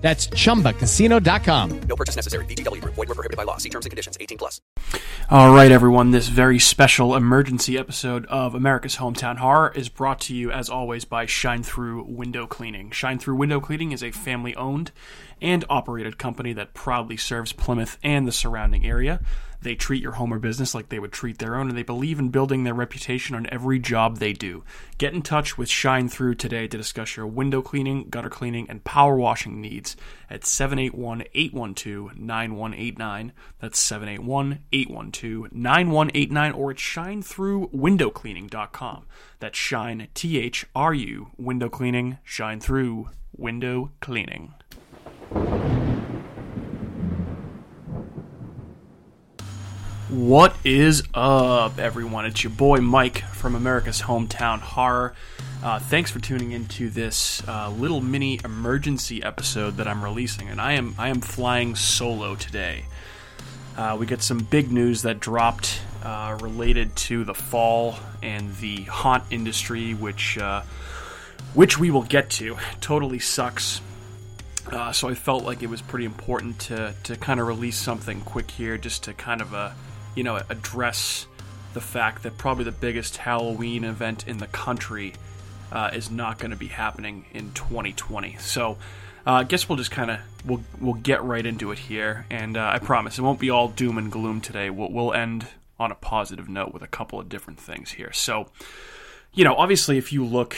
That's chumbacasino.com. No purchase necessary. VGW Group. Void were prohibited by law. See terms and conditions. 18 plus. All right, everyone. This very special emergency episode of America's Hometown Horror is brought to you, as always, by Shine Through Window Cleaning. Shine Through Window Cleaning is a family owned and operated company that proudly serves Plymouth and the surrounding area. They treat your home or business like they would treat their own, and they believe in building their reputation on every job they do. Get in touch with Shine Through today to discuss your window cleaning, gutter cleaning, and power washing needs at 781 812 9189. That's 781 812 9189 or at shinethroughwindowcleaning.com. That's shine, T H R U, window cleaning, shine through window cleaning. What is up, everyone? It's your boy Mike from America's Hometown Horror. Uh, thanks for tuning into this uh, little mini emergency episode that I'm releasing, and I am I am flying solo today. Uh, we get some big news that dropped uh, related to the fall and the haunt industry, which uh, which we will get to. Totally sucks. Uh, so I felt like it was pretty important to to kind of release something quick here, just to kind of uh, you know address the fact that probably the biggest Halloween event in the country uh, is not going to be happening in 2020. So. Uh, I guess we'll just kind of we'll we'll get right into it here, and uh, I promise it won't be all doom and gloom today. We'll we'll end on a positive note with a couple of different things here. So, you know, obviously, if you look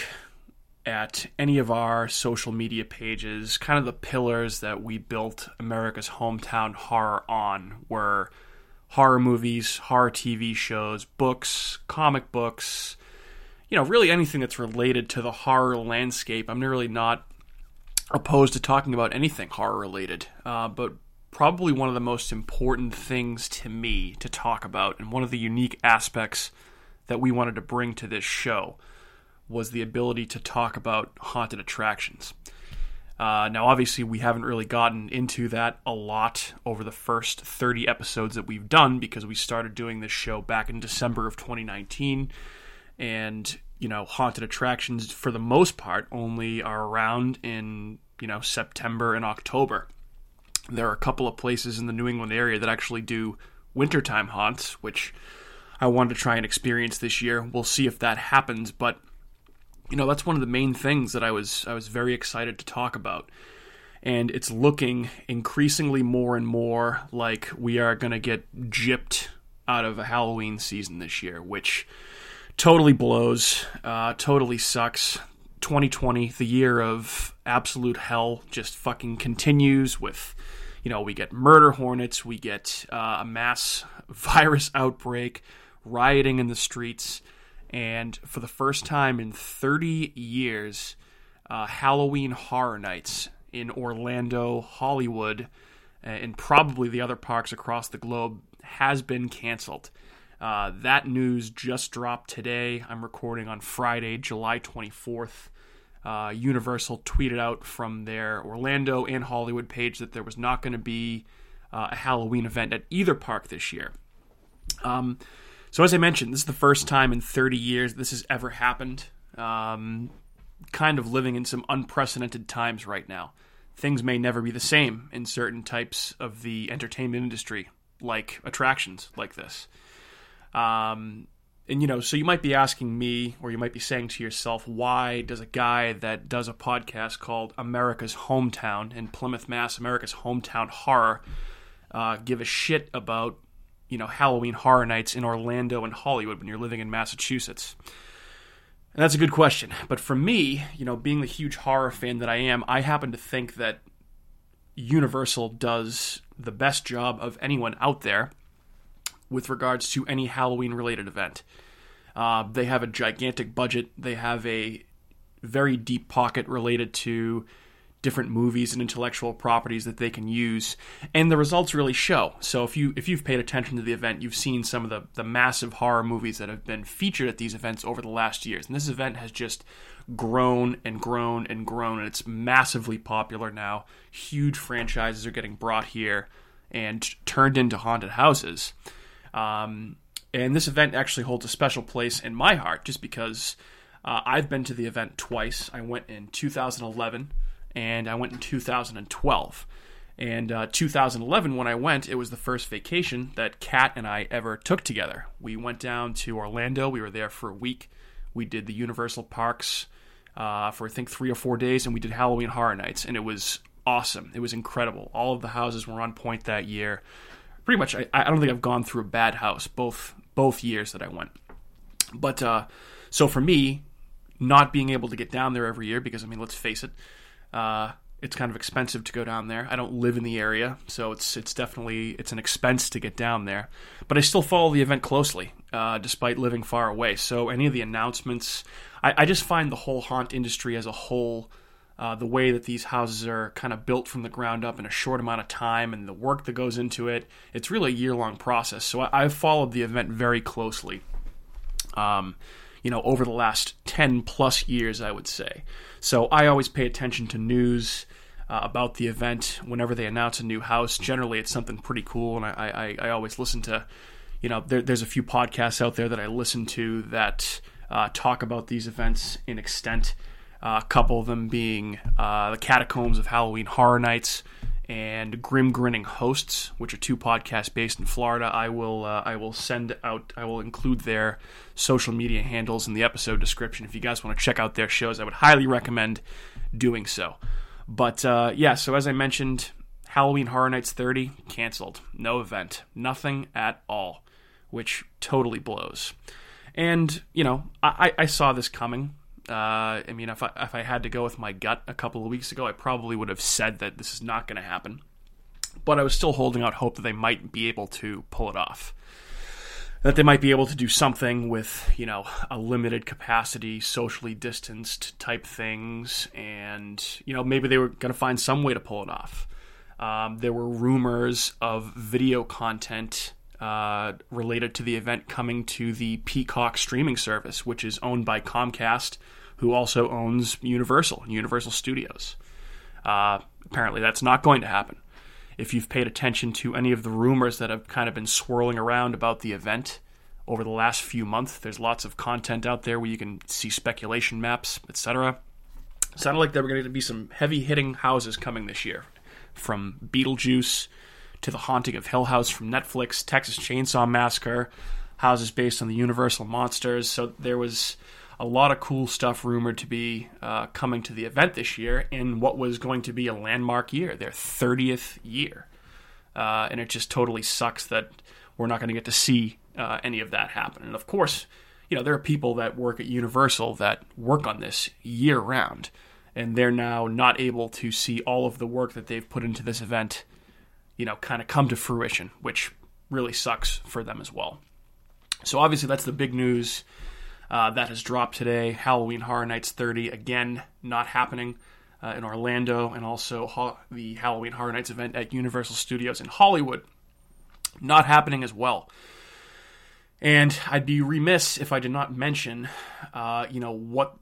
at any of our social media pages, kind of the pillars that we built America's hometown horror on were horror movies, horror TV shows, books, comic books, you know, really anything that's related to the horror landscape. I'm really not opposed to talking about anything horror related, uh, but probably one of the most important things to me to talk about, and one of the unique aspects that we wanted to bring to this show was the ability to talk about haunted attractions. Uh, now, obviously, we haven't really gotten into that a lot over the first 30 episodes that we've done because we started doing this show back in December of 2019. And, you know, haunted attractions, for the most part, only are around in, you know, September and October. There are a couple of places in the New England area that actually do wintertime haunts, which I wanted to try and experience this year. We'll see if that happens, but you know that's one of the main things that I was I was very excited to talk about. And it's looking increasingly more and more like we are going to get gypped out of a Halloween season this year, which totally blows, uh, totally sucks. 2020, the year of absolute hell, just fucking continues with, you know, we get murder hornets, we get uh, a mass virus outbreak, rioting in the streets, and for the first time in 30 years, uh, Halloween Horror Nights in Orlando, Hollywood, and probably the other parks across the globe has been canceled. Uh, that news just dropped today. I'm recording on Friday, July 24th. Uh, Universal tweeted out from their Orlando and Hollywood page that there was not going to be uh, a Halloween event at either park this year. Um, so, as I mentioned, this is the first time in 30 years this has ever happened. Um, kind of living in some unprecedented times right now. Things may never be the same in certain types of the entertainment industry, like attractions like this. Um, and you know, so you might be asking me, or you might be saying to yourself, why does a guy that does a podcast called America's Hometown in Plymouth, Mass, America's Hometown Horror, uh, give a shit about you know Halloween Horror Nights in Orlando and Hollywood when you're living in Massachusetts? And that's a good question. But for me, you know, being the huge horror fan that I am, I happen to think that Universal does the best job of anyone out there with regards to any Halloween related event. Uh, they have a gigantic budget. They have a very deep pocket related to different movies and intellectual properties that they can use and the results really show. So if you if you've paid attention to the event you've seen some of the the massive horror movies that have been featured at these events over the last years. And this event has just grown and grown and grown and it's massively popular now. Huge franchises are getting brought here and turned into haunted houses. Um, and this event actually holds a special place in my heart just because uh, I've been to the event twice. I went in 2011 and I went in 2012. And uh, 2011, when I went, it was the first vacation that Kat and I ever took together. We went down to Orlando. We were there for a week. We did the Universal Parks uh, for I think three or four days, and we did Halloween Horror Nights, and it was awesome. It was incredible. All of the houses were on point that year. Pretty much, I, I don't think I've gone through a bad house both both years that I went. But uh, so for me, not being able to get down there every year because I mean, let's face it, uh, it's kind of expensive to go down there. I don't live in the area, so it's it's definitely it's an expense to get down there. But I still follow the event closely, uh, despite living far away. So any of the announcements, I, I just find the whole haunt industry as a whole. Uh, the way that these houses are kind of built from the ground up in a short amount of time and the work that goes into it, it's really a year long process. So I, have followed the event very closely. Um, you know, over the last 10 plus years, I would say. So I always pay attention to news uh, about the event whenever they announce a new house. Generally, it's something pretty cool, and I, I, I always listen to, you know, there, there's a few podcasts out there that I listen to that uh, talk about these events in extent. Uh, a couple of them being uh, the Catacombs of Halloween Horror Nights and Grim Grinning Hosts, which are two podcasts based in Florida. I will uh, I will send out I will include their social media handles in the episode description if you guys want to check out their shows. I would highly recommend doing so. But uh, yeah, so as I mentioned, Halloween Horror Nights 30 canceled, no event, nothing at all, which totally blows. And you know, I, I saw this coming. Uh, I mean, if I, if I had to go with my gut a couple of weeks ago, I probably would have said that this is not going to happen. But I was still holding out hope that they might be able to pull it off. That they might be able to do something with, you know, a limited capacity, socially distanced type things, and, you know, maybe they were going to find some way to pull it off. Um, there were rumors of video content uh, related to the event coming to the Peacock streaming service, which is owned by Comcast, who also owns Universal, Universal Studios. Uh, apparently, that's not going to happen. If you've paid attention to any of the rumors that have kind of been swirling around about the event over the last few months, there's lots of content out there where you can see speculation maps, etc. Sounded like there were going to be some heavy hitting houses coming this year, from Beetlejuice to The Haunting of Hill House from Netflix, Texas Chainsaw Massacre, houses based on the Universal monsters. So there was a lot of cool stuff rumored to be uh, coming to the event this year in what was going to be a landmark year, their 30th year. Uh, and it just totally sucks that we're not going to get to see uh, any of that happen. And of course, you know, there are people that work at Universal that work on this year round, and they're now not able to see all of the work that they've put into this event you know, kind of come to fruition, which really sucks for them as well. So obviously that's the big news uh, that has dropped today. Halloween Horror Nights 30 again not happening uh, in Orlando, and also the Halloween Horror Nights event at Universal Studios in Hollywood not happening as well. And I'd be remiss if I did not mention, uh, you know, what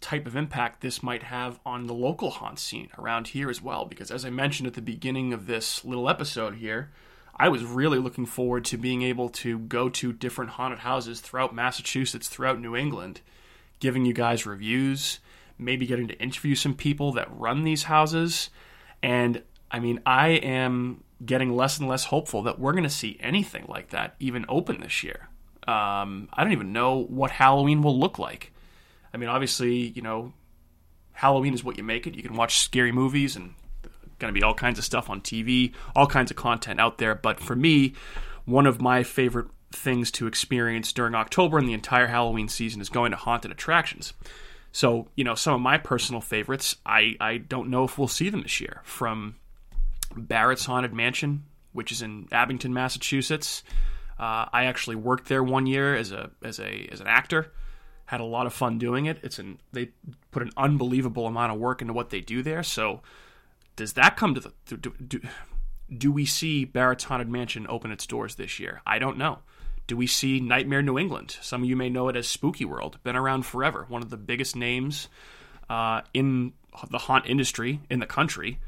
type of impact this might have on the local haunt scene around here as well. Because as I mentioned at the beginning of this little episode here, I was really looking forward to being able to go to different haunted houses throughout Massachusetts, throughout New England, giving you guys reviews, maybe getting to interview some people that run these houses. And I mean, I am getting less and less hopeful that we're going to see anything like that even open this year. Um, I don't even know what Halloween will look like. I mean, obviously, you know, Halloween is what you make it. You can watch scary movies and going to be all kinds of stuff on TV, all kinds of content out there. But for me, one of my favorite things to experience during October and the entire Halloween season is going to haunted attractions. So, you know, some of my personal favorites, I, I don't know if we'll see them this year. From Barrett's Haunted Mansion, which is in Abington, Massachusetts. Uh, I actually worked there one year as a as a as an actor had a lot of fun doing it. It's an they put an unbelievable amount of work into what they do there. So Does that come to the do, do, do we see Barrett's Haunted Mansion open its doors this year? I don't know. Do we see Nightmare New England? Some of you may know it as Spooky World. Been around forever. One of the biggest names uh, in the haunt industry in the country,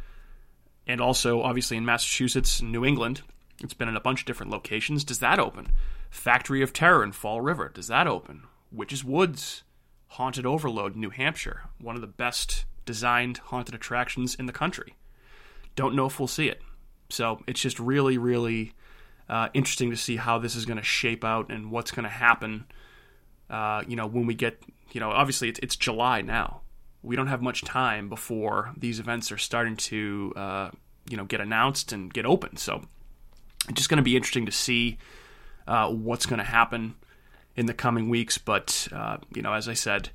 and also obviously in Massachusetts, New England. It's been in a bunch of different locations. Does that open? Factory of Terror in Fall River. Does that open? Witches Woods, Haunted Overload, New Hampshire. One of the best designed haunted attractions in the country. Don't know if we'll see it. So it's just really, really uh, interesting to see how this is going to shape out and what's going to happen. Uh, you know, when we get, you know, obviously it's, it's July now. We don't have much time before these events are starting to, uh, you know, get announced and get open. So it's just going to be interesting to see uh, what's going to happen in the coming weeks. But, uh, you know, as I said,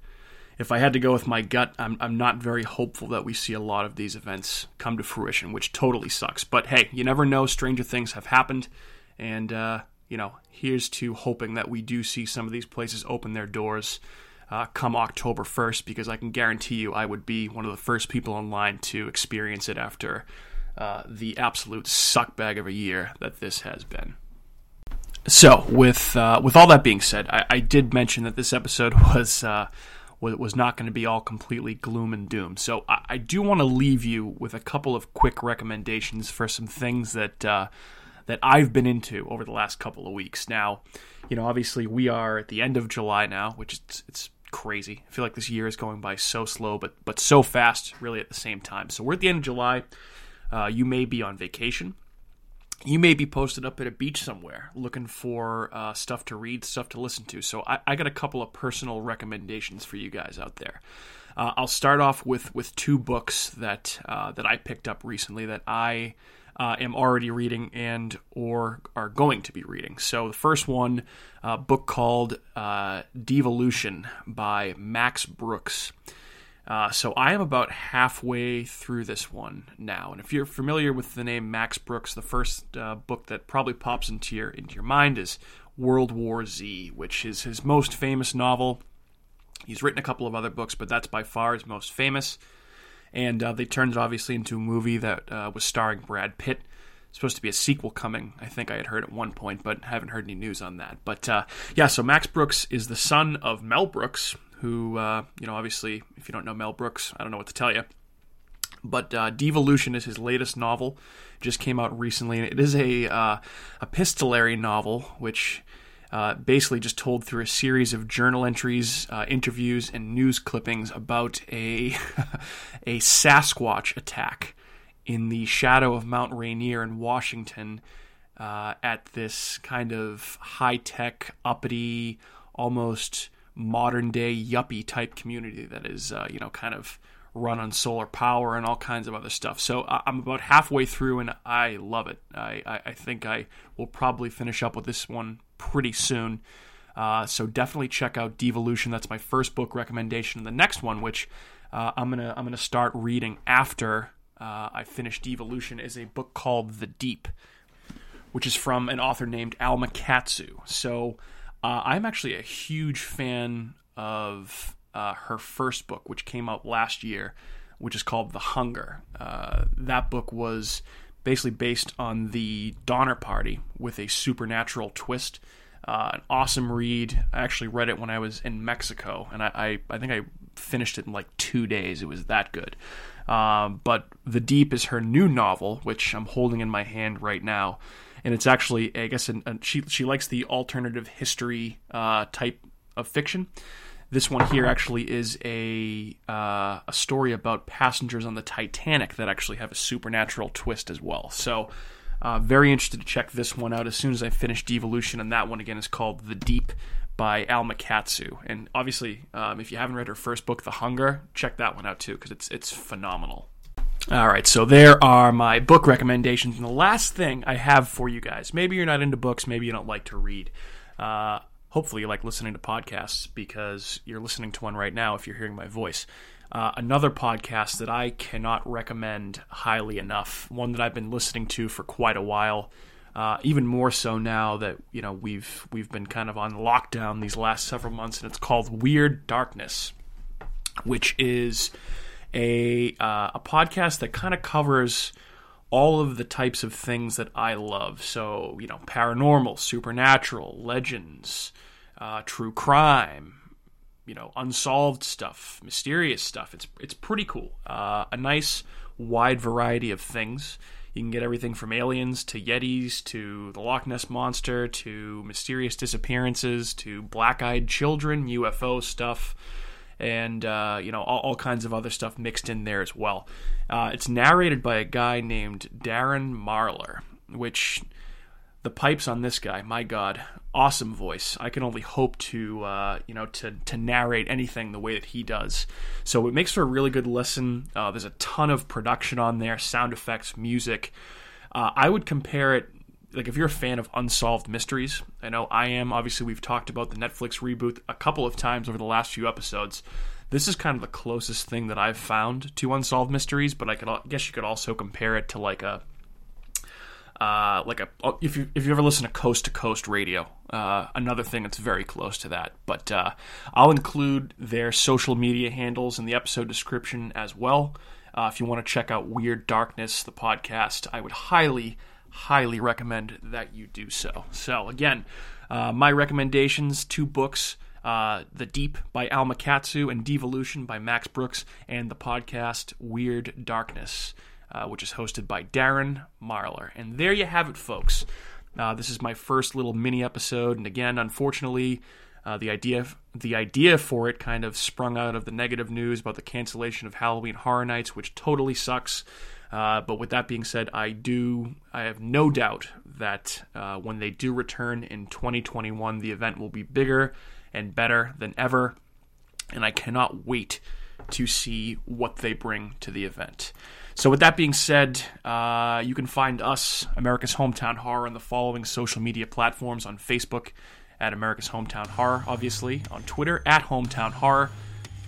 if I had to go with my gut, I'm, I'm not very hopeful that we see a lot of these events come to fruition, which totally sucks. But hey, you never know. Stranger things have happened. And, uh, you know, here's to hoping that we do see some of these places open their doors uh, come October 1st, because I can guarantee you I would be one of the first people online to experience it after uh, the absolute suckbag of a year that this has been. So, with uh, with all that being said, I, I, did mention that this episode was uh, was not going to be all completely gloom and doom. So I, I do want to leave you with a couple of quick recommendations for some things that uh, that I've been into over the last couple of weeks. Now, you know, obviously we are at the end of July now, which is it's crazy. I feel like this year is going by so slow, but but so fast, really at the same time. So we're at the end of July. Uh, you may be on vacation you may be posted up at a beach somewhere looking for uh, stuff to read, stuff to listen to. So I, I, got a couple of personal recommendations for you guys out there. Uh, I'll start off with with two books that uh, that I picked up recently that I uh, am already reading and or are going to be reading. So the first one, a uh, book called uh, Devolution by Max Brooks. Uh, so I am about halfway through this one now, and if you're familiar with the name Max Brooks, the first uh, book that probably pops into your into your mind is World War Z, which is his most famous novel. He's written a couple of other books, but that's by far his most famous. And uh, they turned it obviously into a movie that uh, was starring Brad Pitt. Supposed to be a sequel coming. I think I had heard at one point, but haven't heard any news on that. But uh, yeah, so Max Brooks is the son of Mel Brooks, who, uh, you know, obviously, if you don't know Mel Brooks, I don't know what to tell you. But uh, Devolution is his latest novel, just came out recently, and it is a uh, epistolary novel, which uh, basically just told through a series of journal entries, uh, interviews, and news clippings about a a Sasquatch attack in the shadow of Mount Rainier in Washington. Uh, at this kind of high tech, uppity, almost modern day yuppie type community that is, uh, you know, kind of run on solar power and all kinds of other stuff. So I'm about halfway through and I love it. I, I, I think I will probably finish up with this one pretty soon. Uh, so definitely check out Devolution. That's my first book recommendation. The next one, which uh, I'm gonna I'm gonna start reading after uh, I finish Devolution, is a book called The Deep, which is from an author named Alma Katsu. So uh, I'm actually a huge fan of uh, her first book, which came out last year, which is called The Hunger. Uh, that book was basically based on the Donner Party with a supernatural twist. Uh, an awesome read. I actually read it when I was in Mexico, and I, I, I think I finished it in like two days. It was that good. Um, but The Deep is her new novel, which I'm holding in my hand right now and it's actually I guess an, an, she she likes the alternative history uh, type of fiction. This one here actually is a uh, a story about passengers on the Titanic that actually have a supernatural twist as well. So. Uh, very interested to check this one out as soon as I finish Devolution, and that one again is called The Deep by Alma Katsu. And obviously, um, if you haven't read her first book, The Hunger, check that one out too because it's it's phenomenal. All right, so there are my book recommendations. And the last thing I have for you guys maybe you're not into books, maybe you don't like to read. Uh, hopefully, you like listening to podcasts because you're listening to one right now if you're hearing my voice. Uh, another podcast that I cannot recommend highly enough, one that I've been listening to for quite a while. Uh, even more so now that you know we've we've been kind of on lockdown these last several months, and it's called Weird Darkness, which is a uh, a podcast that kind of covers all of the types of things that I love. So you know, paranormal, supernatural, legends, uh, true crime, you know, unsolved stuff, mysterious stuff. It's it's pretty cool. Uh, a nice wide variety of things. You can get everything from aliens to yetis to the Loch Ness monster to mysterious disappearances to black-eyed children, UFO stuff, and uh, you know all, all, kinds of other stuff mixed in there as well. Uh, it's narrated by a guy named Darren Marlar, which the pipes on this guy, my God, awesome voice. I can only hope to, uh, you know, to to narrate anything the way that he does. So it makes for a really good listen. Uh, there's a ton of production on there, sound effects, music. Uh, I would compare it, like if you're a fan of unsolved mysteries. I know I am. Obviously, we've talked about the Netflix reboot a couple of times over the last few episodes. This is kind of the closest thing that I've found to unsolved mysteries, but I could I guess you could also compare it to like a uh, like a if you if you ever listen to Coast to Coast Radio, uh, another thing that's very close to that. But uh, I'll include their social media handles in the episode description as well. Uh, if you want to check out Weird Darkness, the podcast, I would highly, highly recommend that you do so. So again, uh, my recommendations: two books. Uh, the Deep by Alma Katsu and Devolution by Max Brooks, and the podcast Weird Darkness uh, which is hosted by Darren Marlar. And there you have it, folks. Uh, this is my first little mini episode, and again, unfortunately, uh, the idea the idea for it kind of sprung out of the negative news about the cancellation of Halloween Horror Nights, which totally sucks. Uh, but with that being said, I do I have no doubt that uh, when they do return in 2021, the event will be bigger and better than ever, and I cannot wait to see what they bring to the event. So, with that being said, uh, you can find us, America's Hometown Horror, on the following social media platforms on Facebook at America's Hometown Horror, obviously, on Twitter at Hometown Horror,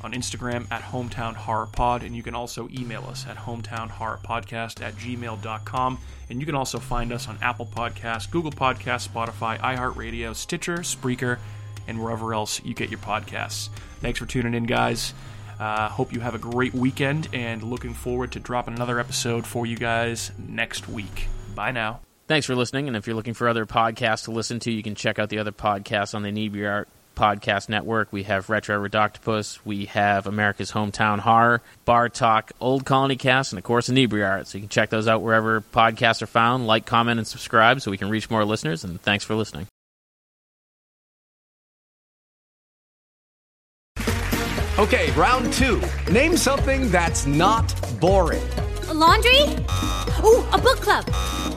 on Instagram at Hometown Horror Pod, and you can also email us at hometownhorrorpodcast at gmail.com. And you can also find us on Apple Podcasts, Google Podcasts, Spotify, iHeartRadio, Stitcher, Spreaker, and wherever else you get your podcasts. Thanks for tuning in, guys. Uh, hope you have a great weekend and looking forward to dropping another episode for you guys next week. Bye now. Thanks for listening. And if you're looking for other podcasts to listen to, you can check out the other podcasts on the Inebriart Podcast Network. We have Retro Redoctopus, we have America's Hometown Horror, Bar Talk, Old Colony Cast, and of course Inebriart. So you can check those out wherever podcasts are found. Like, comment, and subscribe so we can reach more listeners. And thanks for listening. Okay, round two. Name something that's not boring. A laundry? Ooh, a book club.